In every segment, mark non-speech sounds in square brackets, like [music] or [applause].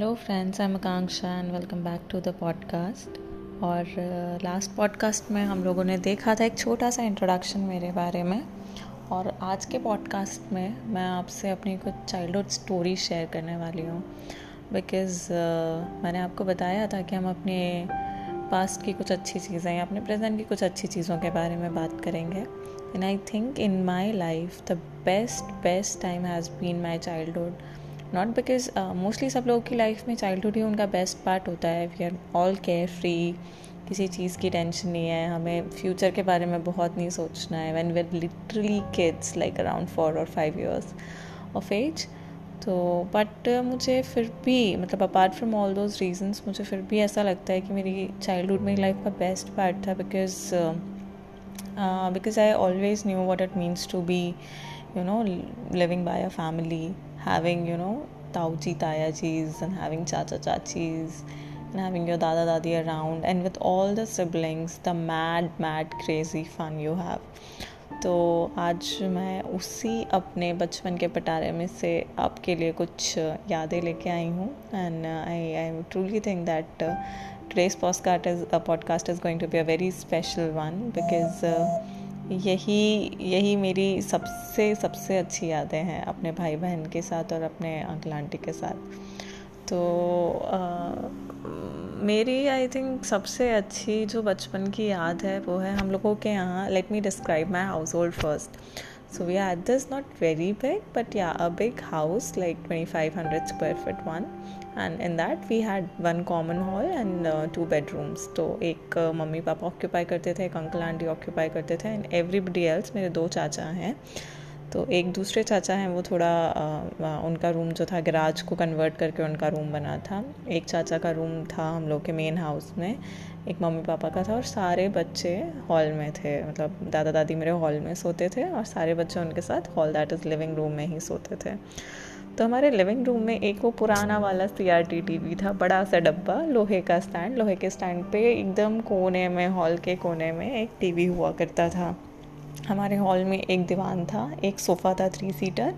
Hello friends I am Akanksha and welcome back to the podcast और last uh, podcast में हम लोगों ने देखा था एक छोटा सा इंट्रोडक्शन मेरे बारे में। और आज के पॉडकास्ट में मैं आपसे अपनी कुछ चाइल्डहुड स्टोरी शेयर करने वाली हूँ। बिकॉज़ uh, मैंने आपको बताया था कि हम अपने पास्ट की कुछ अच्छी चीज़ें या अपने प्रेजेंट की कुछ अच्छी चीज़ों के बारे में बात करेंगे। And I think in my life the best best time has been my childhood not because mostly सब लोगों की लाइफ में चाइल्डहुड ही उनका बेस्ट पार्ट होता है. We are all care free किसी चीज़ की टेंशन नहीं है. हमें फ्यूचर के बारे में बहुत नहीं सोचना है. When were literally kids like around four और फाइव ईयर्स ऑफ़ एज तो बट uh, मुझे फिर भी मतलब apart from all those reasons मुझे फिर भी ऐसा लगता है कि मेरी चाइल्डहुड मेरी लाइफ का बेस्ट पार्ट था because because I always knew what it means to be you know living by a family. Having you know tauji tayajis and having chacha chachis and having your dada dadi around and with all the siblings the mad mad crazy fun you have तो आज मैं उसी अपने बचपन के पटारे में से आपके लिए कुछ यादें लेके आई हूँ and I I truly think that is a podcast is going to be a very special one because uh, यही यही मेरी सबसे सबसे अच्छी यादें हैं अपने भाई बहन के साथ और अपने अंकल आंटी के साथ तो आ, मेरी आई थिंक सबसे अच्छी जो बचपन की याद है वो है हम लोगों के यहाँ let me describe my household first so So we had this not very big, but yeah, a big house like 2500 square foot one. And in that we had one common hall and uh, two bedrooms. तो एक uh, mummy papa occupy करते थे एक uncle aunty occupy करते थे and everybody else मेरे दो चाचा हैं। तो एक दूसरे चाचा हैं वो थोड़ा आ, उनका रूम जो था गराज को कन्वर्ट करके उनका रूम बना था। एक चाचा का रूम था हम लोग के मेन हाउस में एक मम्मी पापा का था और सारे बच्चे हॉल में थे। मतलब दादा दादी मेरे हॉल में सोते थे और सारे बच्चे उनके साथ hall that is living room में ही सोते थे। तो हमारे लिविंग रूम में एक वो पुराना वाला C R T T V था, बड़ा सा डब्बा, लोहे का स्टैंड लोहे के स्टैंड पे एकदम कोने में हॉल के कोने में एक टीवी हुआ करता था। हमारे हॉल में एक दीवान था, एक सोफ़ा था थ्री सीटर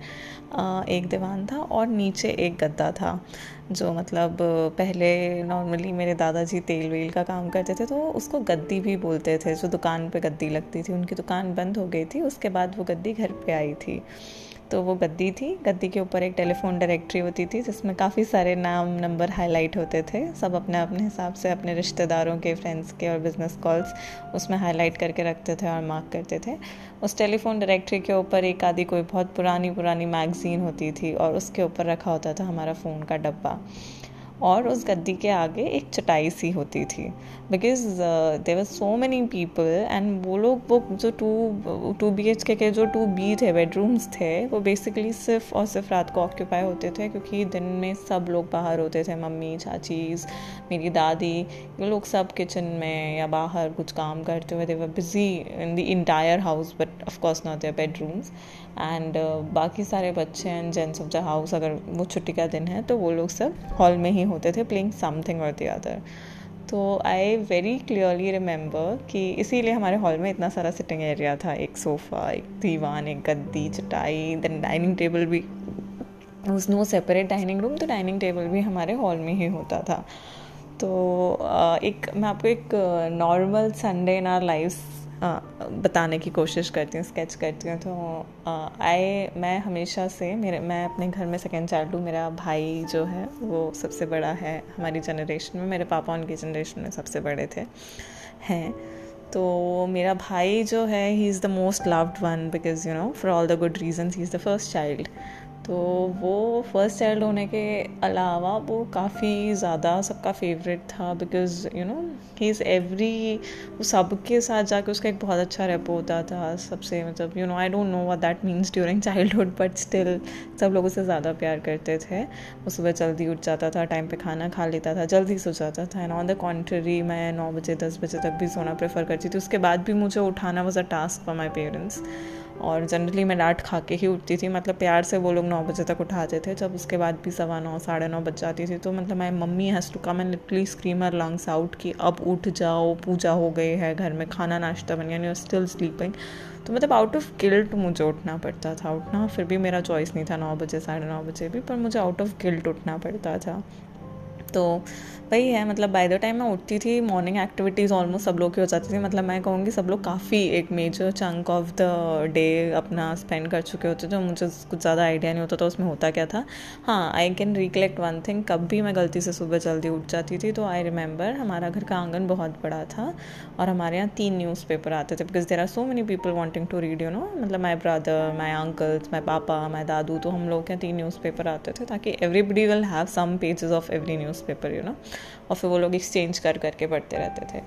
एक दीवान था और नीचे एक गद्दा था, जो मतलब पहले नॉर्मली मेरे दादाजी तेल वेल का काम करते थे तो उसको गद्दी भी बोलते थे, जो दुकान पे गद्दी लगती थी। उनकी दुकान बंद हो गई थी, उसके बाद वो गद्दी घर पे आई थी। तो वो गद्दी थी। गद्दी के ऊपर एक टेलीफोन डायरेक्टरी होती थी, जिसमें काफ़ी सारे नाम, नंबर हाईलाइट होते थे। सब अपने अपने हिसाब से अपने रिश्तेदारों के फ्रेंड्स के और बिज़नेस कॉल्स उसमें हाईलाइट करके रखते थे और मार्क करते थे। उस टेलीफोन डायरेक्टरी के ऊपर एक आदि कोई बहुत पुरानी पुरानी मैगज़ीन होती थी और उसके ऊपर रखा होता था हमारा फ़ोन का डब्बा। और उस गद्दी के आगे एक चटाई सी होती थी। Because there were so many people and वो लोग, वो जो टू टू बी एच के जो टू बी थे बेडरूम्स थे, वो बेसिकली सिर्फ़ और सिर्फ़ रात को ऑक्यूपाई होते थे क्योंकि दिन में सब लोग बाहर होते थे। मम्मी चाचीज़ मेरी दादी ये लोग सब किचन में या बाहर कुछ काम करते हुए were busy in the entire house but of course not their bedrooms and बाकी सारे बच्चे and gents of the house अगर वो छुट्टी का दिन है तो वो लोग सब हॉल में ही होते थे प्लेइंग समथिंग और दी अदर तो आई वेरी क्लियरली रिमेंबर कि इसीलिए हमारे हॉल में इतना सारा सिटिंग एरिया था। एक सोफ़ा एक दीवान, एक गद्दी, चटाई देन डाइनिंग टेबल भी। उस नो सेपरेट डाइनिंग रूम तो डाइनिंग टेबल भी हमारे हॉल में ही होता था। तो एक, मैं आपको एक normal Sunday in our life बताने की कोशिश करती हूँ स्केच करती हूँ तो आए, मैं हमेशा से मेरे, मैं अपने घर में सेकेंड चाइल्ड हूँ मेरा भाई जो है, वो सबसे बड़ा है हमारी जनरेशन में, मेरे पापा उनकी जनरेशन में सबसे बड़े थे, हैं। तो मेरा भाई जो है he is the most loved one because you know for all the good reason he is the first child तो वो फ़र्स्ट चाइल्ड होने के अलावा वो काफ़ी ज़्यादा सबका फेवरेट था because you know he is every वो सबके साथ जाके उसका एक बहुत अच्छा रेपो होता था सबसे मतलब you know I don't know what that means during childhood but still सब लोग उसे ज़्यादा प्यार करते थे। वो सुबह जल्दी उठ जाता था टाइम पे खाना खा लेता था, जल्दी सो जाता था। एंड ऑन द कॉन्ट्री मैं नौ बजे, दस बजे तक भी सोना प्रेफर करती थी। उसके बाद भी मुझे उठाना was a task for my parents और जनरली मैं डांट खा के ही उठती थी। मतलब प्यार से वो लोग नौ बजे तक उठाते थे। जब उसके बाद भी सवा नौ, साढ़े नौ बज जाती थी। तो मतलब my mummy has to come and literally scream her lungs out कि अब उठ जाओ, पूजा हो गई है घर में, खाना, नाश्ता बन गया स्टिल स्लीपिंग तो मतलब आउट ऑफ़ गिल्ट मुझे उठना पड़ता था। उठना, फिर भी मेरा चॉइस नहीं था नौ बजे, साढ़े नौ बजे भी, पर मुझे आउट ऑफ़ गिल्ट उठना पड़ता था। तो वही है मतलब बाय द टाइम मैं उठती थी मॉर्निंग एक्टिविटीज़ ऑलमोस्ट सब लोग की हो जाती थी। मतलब मैं कहूँगी सब लोग काफ़ी एक major chunk of the day अपना स्पेंड कर चुके होते थे मुझे कुछ ज़्यादा आइडिया नहीं होता था, उसमें होता क्या था। हाँ I can recollect one thing कब भी मैं गलती से सुबह जल्दी उठ जाती थी तो आई रिमेंबर हमारा घर का आँगन बहुत बड़ा था और हमारे यहाँ तीन न्यूज़ पेपर आते थे because there are so many people wanting to read you know मतलब माई ब्रदर माई अंकल्स माई पापा माई दादू तो हम लोग के तीन न्यूज़ पेपर आते थे, ताकि everybody will have some pages of every newspaper you know और फिर वो लोग एक्सचेंज कर करके पढ़ते रहते थे।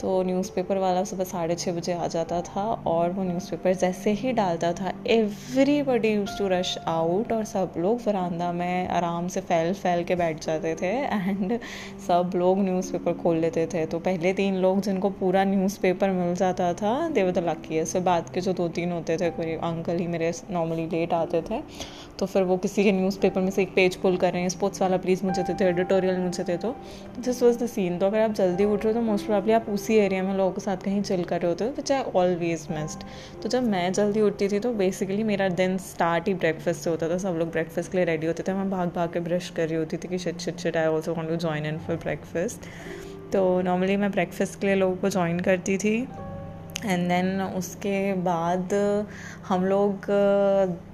तो न्यूज़पेपर वाला सुबह साढ़े छः बजे आ जाता था और वो न्यूज़पेपर जैसे ही डालता था everybody used to rush out और सब लोग वरांदा में आराम से फैल फैल के बैठ जाते थे एंड सब लोग न्यूज़पेपर खोल लेते थे। तो पहले तीन लोग जिनको पूरा न्यूज़पेपर मिल जाता था देव द लकी है बाद के जो दो तीन होते थे, कोई अंकल ही मेरे नॉर्मली लेट आते थे तो फिर वो किसी के न्यूज़पेपर में से एक पेज पुल कर रहे हैं स्पोर्ट्स वाला प्लीज़ मुझे दे दो एडिटोरियल मुझे दे दो। दिस वॉज़ द सीन तो अगर आप जल्दी उठ रहे हो तो मोस्ट प्रॉब्ली आप उसी एरिया में लोगों के साथ कहीं चिल कर रहे होते हो विच आई ऑलवेज मिस्ड तो जब मैं जल्दी उठती थी तो बेसिकली मेरा दिन स्टार्ट ही ब्रेकफास्ट से होता था। सब लोग ब्रेकफास्ट के लिए रेडी होते थे। मैं भाग भाग के ब्रश कर रही होती थी कि shit shit shit I also want to join in for breakfast तो नॉर्मली मैं ब्रेकफास्ट के लिए लोगों को ज्वाइन करती थी। एंड देन उसके बाद हम लोग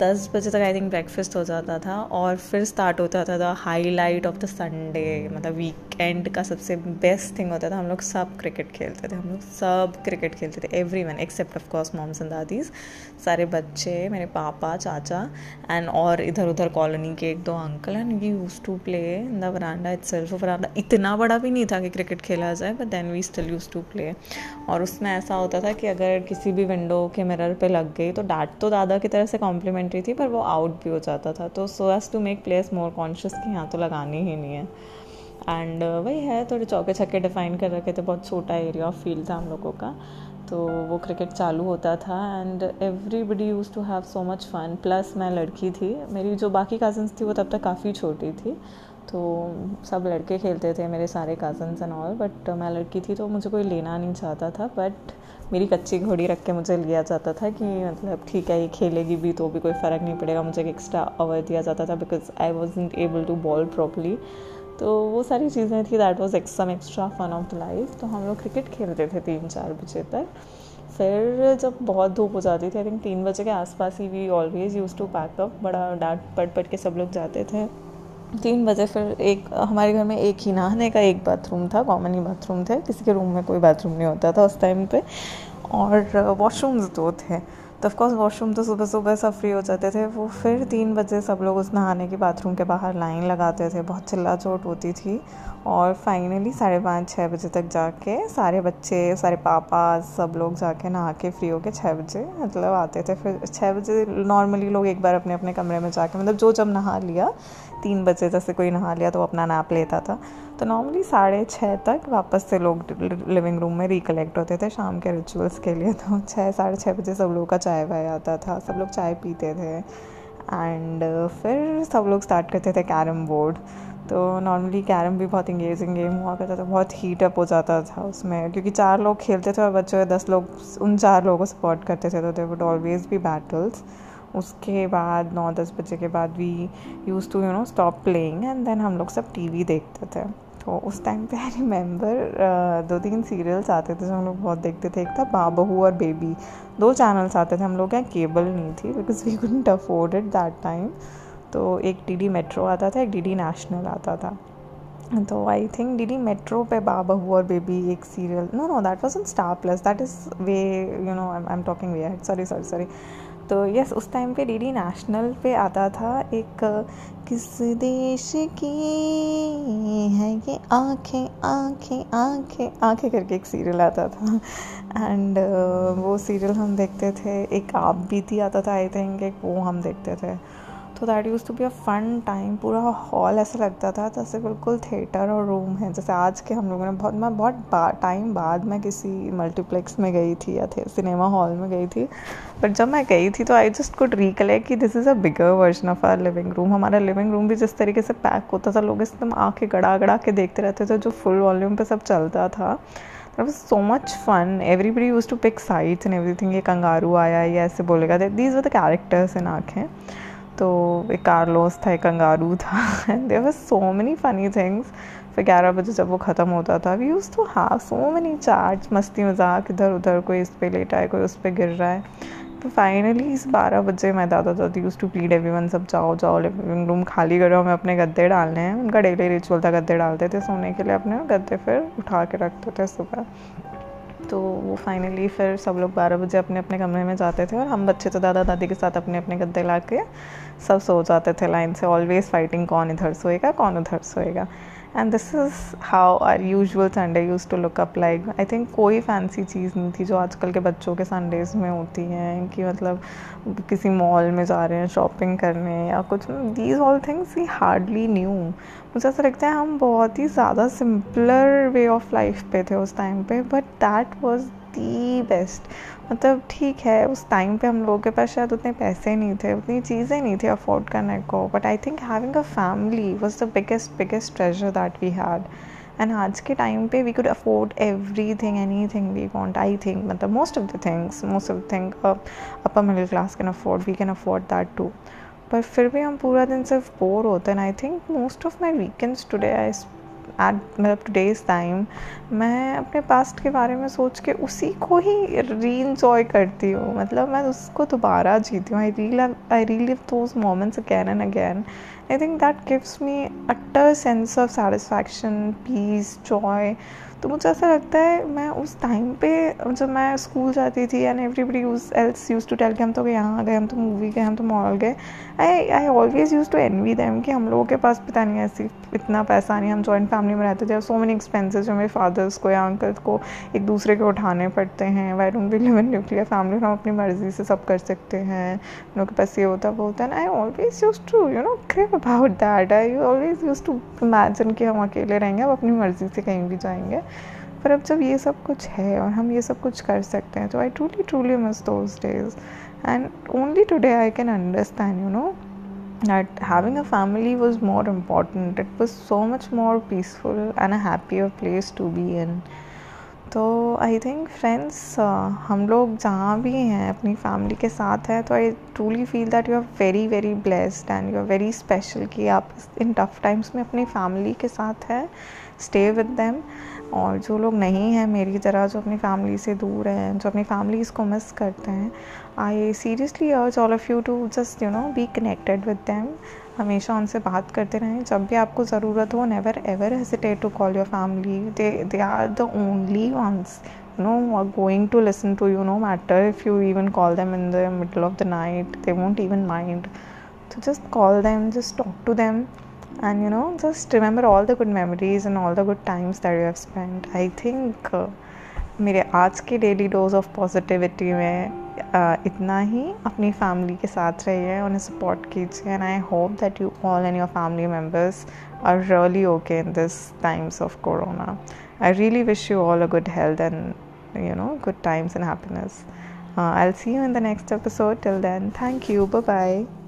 दस बजे तक आई थिंक ब्रेकफास्ट हो जाता था। और फिर स्टार्ट होता था the highlight of the Sunday मतलब वीकेंड का सबसे बेस्ट थिंग होता था, हम लोग सब क्रिकेट खेलते थे, हम लोग सब क्रिकेट खेलते थे everyone except of course moms and दादीज सारे बच्चे, मेरे पापा, चाचा एंड और इधर उधर कॉलोनी के एक दो uncle and we used to play in the veranda itself veranda इतना बड़ा भी नहीं था कि क्रिकेट खेला जाए but then we still used to play और उसमें ऐसा होता था कि अगर किसी भी विंडो के मिरर पे लग गई तो डांट तो दादा की तरह से कॉम्प्लीमेंट्री थी, पर वो आउट भी हो जाता था. तो so as to make players more conscious कि यहाँ तो लगानी ही नहीं है. एंड uh, वही है थोड़े चौके छक्के डिफाइन कर रखे थे बहुत छोटा एरिया ऑफ़ फ़ील्ड था हम लोगों का। तो वो क्रिकेट चालू होता था and everybody used to have so much fun plus मैं लड़की थी मेरी जो बाकी कज़न्स थी वो तब तक काफ़ी छोटी थी। तो सब लड़के खेलते थे मेरे सारे कज़न्स एंड ऑल बट मैं लड़की थी तो मुझे कोई लेना नहीं चाहता था बट मेरी कच्ची घोड़ी रख के मुझे लिया जाता था कि मतलब ठीक है ये खेलेगी भी तो भी कोई फ़र्क नहीं पड़ेगा मुझे एक एक्स्ट्रा आवर दिया जाता था because I was able to bowl properly तो वो सारी चीज़ें थी that was some extra fun of life तो हम लोग क्रिकेट खेलते थे तीन चार बजे तक। फिर जब बहुत धूप हो जाती थी आई थिंक तीन बजे के आसपास ही we always used to pack up बड़ा डांट पट पट के सब लोग जाते थे। तीन बजे फिर एक, हमारे घर में एक ही नहाने का एक बाथरूम था कॉमन ही बाथरूम थे। किसी के रूम में कोई बाथरूम नहीं होता था उस टाइम पे। और वॉशरूम्स दो थे। तो ऑफकोर्स वॉशरूम तो सुबह सुबह सब फ्री हो जाते थे। वो फिर तीन बजे सब लोग उस नहाने के बाथरूम के बाहर लाइन लगाते थे। बहुत चिल्ला चोट होती थी और फाइनली साढ़े पाँच छः बजे तक जाके सारे बच्चे, सारे पापा सब लोग जाके नहा के फ्री होके छः बजे मतलब आते थे। फिर छः बजे नॉर्मली लोग एक बार अपने अपने कमरे में जाके मतलब जो जब नहा लिया तीन बजे जैसे कोई नहा लिया तो अपना नैप लेता था। तो नॉर्मली साढ़े छः तक वापस से लोग लिविंग रूम में रिकलेक्ट होते थे। शाम के रिचुअल्स के लिए तो छः साढ़े छः बजे सब लोगों का चाय वाय आता था। सब लोग चाय पीते थे। एंड फिर सब लोग स्टार्ट करते थे कैरम बोर्ड तो नॉर्मली कैरम भी बहुत इंगेजिंग गेम हुआ करता था। बहुत हीट अप हो जाता था उसमें। क्योंकि चार लोग खेलते थे और बच्चे दस लोग, उन चार लोगों को सपोर्ट करते थे। तो they would always be battles उसके बाद नौ दस बजे के बाद we used to you know stop playing and then हम लोग सब टीवी देखते थे। तो उस टाइम पे [laughs] आई रिमेंबर दो तीन सीरियल्स आते थे जो हम लोग बहुत देखते थे। एक था बाबहू और बेबी दो चैनल्स आते थे। हम लोग यहाँ केबल नहीं थी because we couldn't afford it that time तो एक डी डी मेट्रो आता था, एक डी डी नेशनल आता था। तो I think D D Metro पे बाबा हुआ और बेबी एक serial no no that was in Star Plus that is way you know I am talking way sorry sorry sorry तो यस उस टाइम पे डीडी नेशनल पे आता था एक किस देश की है ये आँखें आँखें आँखें आँखें करके एक सीरियल आता था। एंड uh, वो सीरियल हम देखते थे एक आप भी थी आता था आई थिंक एक वो हम देखते थे। तो that used to be a fun time पूरा हॉल ऐसा लगता था जैसे बिल्कुल थिएटर और रूम है। जैसे आज के हम लोगों ने बहुत, मैं बहुत टाइम बाद मैं किसी मल्टीप्लेक्स में गई थी या थे सिनेमा हॉल में गई थी। बट जब मैं गई थी तो आई जस्ट कुड रिकलेक्ट कि this is a bigger version of our living room हमारा लिविंग रूम भी जिस तरीके से पैक होता था, लोग एकदम आँखें गड़ा गड़ा के देखते रहते थे जो फुल वॉल्यूम पर सब चलता था। That was so much fun. Everybody used to pick sides and everything. ये कंगारू आया, ये ऐसे बोलेगा these were the characters in आँखें तो एक कार्लोस था, एक कंगारू था। And there were so many funny things फिर ग्यारह बजे जब वो ख़त्म होता था we used to have so many charge मस्ती मज़ाक इधर उधर कोई इस पर लेटा है, कोई उस पर गिर रहा है। तो फाइनली इस बारह बजे मैं दादा दादी used to plead every one सब, जाओ जाओ लिविंग रूम खाली करो, हमें अपने गद्दे डालने हैं। उनका डेली रिचुअल था, गद्दे डालते थे सोने के लिए अपने गद्दे फिर उठा के रखते थे सुबह। तो वो फाइनली फिर सब लोग बारह बजे अपने अपने कमरे में जाते थे और हम बच्चे तो दादा दादी के साथ अपने अपने गद्दे ला के सब सो जाते थे लाइन से ऑलवेज फाइटिंग कौन इधर सोएगा, कौन उधर सोएगा। And this is how our usual Sunday used to look up like I think कोई फैंसी चीज़ नहीं थी जो आजकल के बच्चों के संडेज़ में होती हैं, कि मतलब किसी मॉल में जा रहे हैं शॉपिंग करने या कुछ। These all things we hardly knew मुझे ऐसा लगता है हम बहुत ही ज़्यादा सिंपलर वे ऑफ़ लाइफ पे थे उस टाइम पे but that was the best. मतलब ठीक है, उस टाइम पे हम लोगों के पास शायद उतने पैसे नहीं थे, उतनी चीज़ें नहीं थी अफोर्ड करने को but I think having a family was the biggest biggest treasure that we had and आज के टाइम पे we could afford everything anything we want I think मतलब most of the things most of the thing upper middle class can afford we can afford that too पर फिर भी हम पूरा दिन सिर्फ़ बोर होते हैं I think most of my weekends today I at मतलब टुडेज़ टाइम मैं अपने पास्ट के बारे में सोच के उसी को ही री इन्जॉय करती हूँ। मतलब मैं उसको दोबारा जीती हूँ। I reel I relive those moments again and again I think that gives me utter sense of satisfaction peace joy तो मुझे ऐसा लगता है मैं उस टाइम पे, जब मैं स्कूल जाती थी and everybody used else used to tell कि हम तो यहाँ गए, हम तो मूवी गए, हम तो मॉल गए। I I always used to envy them कि हम लोगों के पास पता नहीं ऐसी, इतना पैसा नहीं, हम जॉइंट फैमिली में रहते थे। सो मेनी एक्सपेंसेस जो मेरे फादर्स को या अंकल्स को एक दूसरे को उठाने पड़ते हैं। Why don't be live in nuclear family हम अपनी मर्ज़ी से सब कर सकते हैं। लोगों के पास ये होता, वो होता। है I always used to you know crib about that I always used to imagine कि हम अकेले रहेंगे अब अपनी मर्ज़ी से कहीं भी जाएँगे। पर अब जब ये सब कुछ है और हम ये सब कुछ कर सकते हैं तो I truly truly miss those days and only today I can understand you know that having a family was more important. It was so much more peaceful and a happier place to be in. तो I think friends हम लोग जहाँ भी हैं, अपनी family के साथ हैं तो I truly feel that you are very very blessed and you are very special कि आप इन टफ टाइम्स में अपनी फैमिली के साथ हैं स्टे विद दैम और जो लोग नहीं हैं मेरी तरह, जो अपनी फैमिली से दूर हैं, जो अपनी फैमिलीज़ को मिस करते हैं I seriously urge all of you to just you know be connected with them हमेशा उनसे बात करते रहें। जब भी आपको ज़रूरत हो never ever hesitate to call your family they they are the only ones you know are going to listen to you, no matter if you even call them in the middle of the night. They won't even mind. So just call them, just talk to them. and you know just remember all the good memories and all the good times that you have spent i think uh, मेरे आज के daily dose of positivity में uh, इतना ही अपनी family के साथ रहिए उन्हें सपोर्ट कीजिए and I hope that you all and your family members are really okay in this times of corona I really wish you all a good health and you know good times and happiness uh, i'll see you in the next episode till then thank you bye bye